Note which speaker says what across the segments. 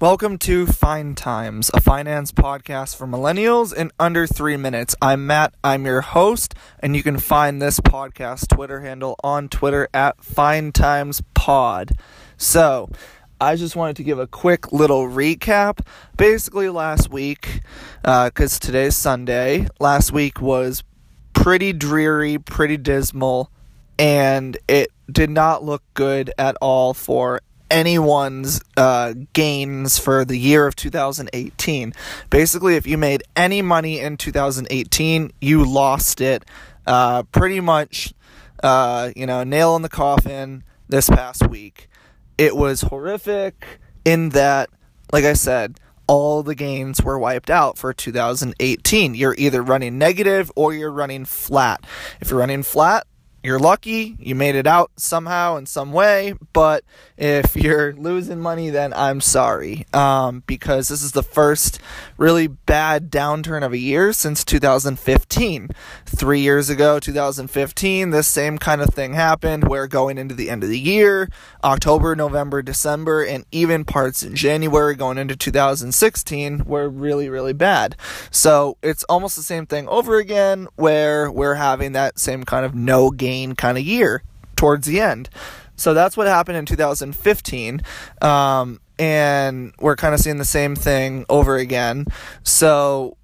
Speaker 1: Welcome to Fine Times, a finance podcast for millennials in under three minutes. I'm Matt, I'm your host, and you can find this podcast Twitter handle on Twitter at Fine Times Pod. So, I just wanted to give a quick little recap. Basically, last week, because uh, today's Sunday, last week was pretty dreary, pretty dismal, and it did not look good at all for anyone's uh, gains for the year of 2018. Basically, if you made any money in 2018, you lost it uh, pretty much, uh, you know, nail in the coffin this past week. It was horrific in that, like I said, all the gains were wiped out for 2018. You're either running negative or you're running flat. If you're running flat, you're lucky you made it out somehow in some way but if you're losing money then i'm sorry. Um, because this is the first really bad downturn of a year since 2015 three years ago 2015 this same kind of thing happened where going into the end of the year october november december and even parts in january going into 2016 were really really bad. So it's almost the same thing over again where we're having that same kind of no gain gain kind of year towards the end. So that's what happened in 2015. Um, and we're kind of seeing the same thing over again. So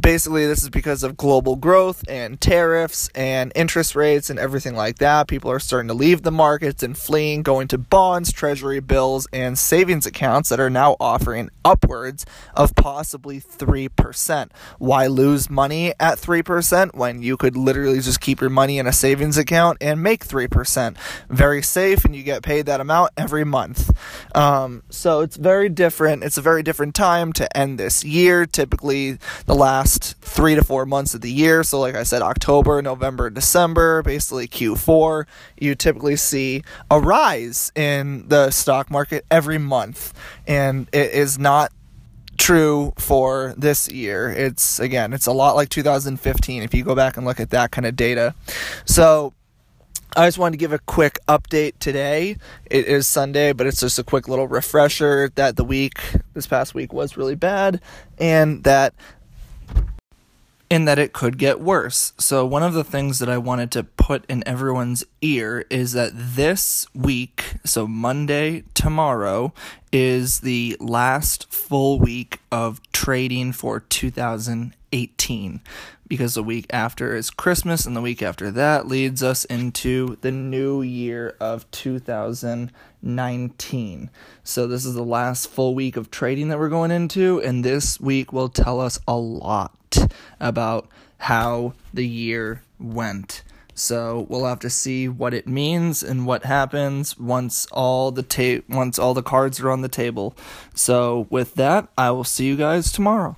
Speaker 1: basically this is because of global growth and tariffs and interest rates and everything like that. People are starting to leave the markets and fleeing, going to bonds, treasury bills, and savings accounts that are now offering upwards of possibly 3%. Why lose money at 3% when you could literally just keep your money in a savings account and make 3%? Very safe, and you get paid that amount every month. Um, so it's very different. It's a very different time to end this year. Typically, the last last three to four months of the year. So, like I said, October, November, December, basically Q4, you typically see a rise in the stock market every month. And it is not true for this year. It's again, it's a lot like 2015 if you go back and look at that kind of data. So, I just wanted to give a quick update today. It is Sunday, but it's just a quick little refresher that the week, this past week, was really bad, and that in that it could get worse. So, one of the things that I wanted to put in everyone's ear is that this week, so Monday, tomorrow, is the last full week of trading for 2018. Because the week after is Christmas, and the week after that leads us into the new year of 2019. So, this is the last full week of trading that we're going into, and this week will tell us a about how the year went. So we'll have to see what it means and what happens once all the ta- once all the cards are on the table. So with that, I will see you guys tomorrow.